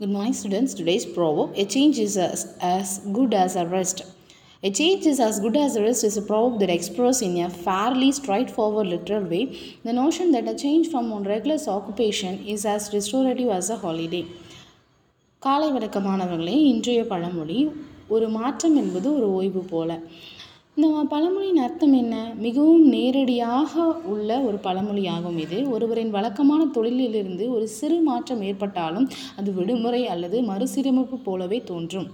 Good morning, students. Today's proverb a change is as, as good as a rest. A change is as good as a rest is a proverb that expresses in a fairly straightforward literal way the notion that a change from one regular occupation is as restorative as a holiday. காலை வணக்கமானவர்களே இன்றைய பழமொழி ஒரு மாற்றம் என்பது ஒரு ஓய்வு போல இந்த பழமொழியின் அர்த்தம் என்ன? மிகவும் நேரடியாக உள்ள ஒரு பழமொழியாகும் இது. ஒருவரின் வழக்கமான தொழிலிலிருந்து ஒரு சிறு மாற்றம் ஏற்பட்டாலும் அது விடுமுறை அல்லது மறுசீரமைப்பு போலவே தோன்றும்.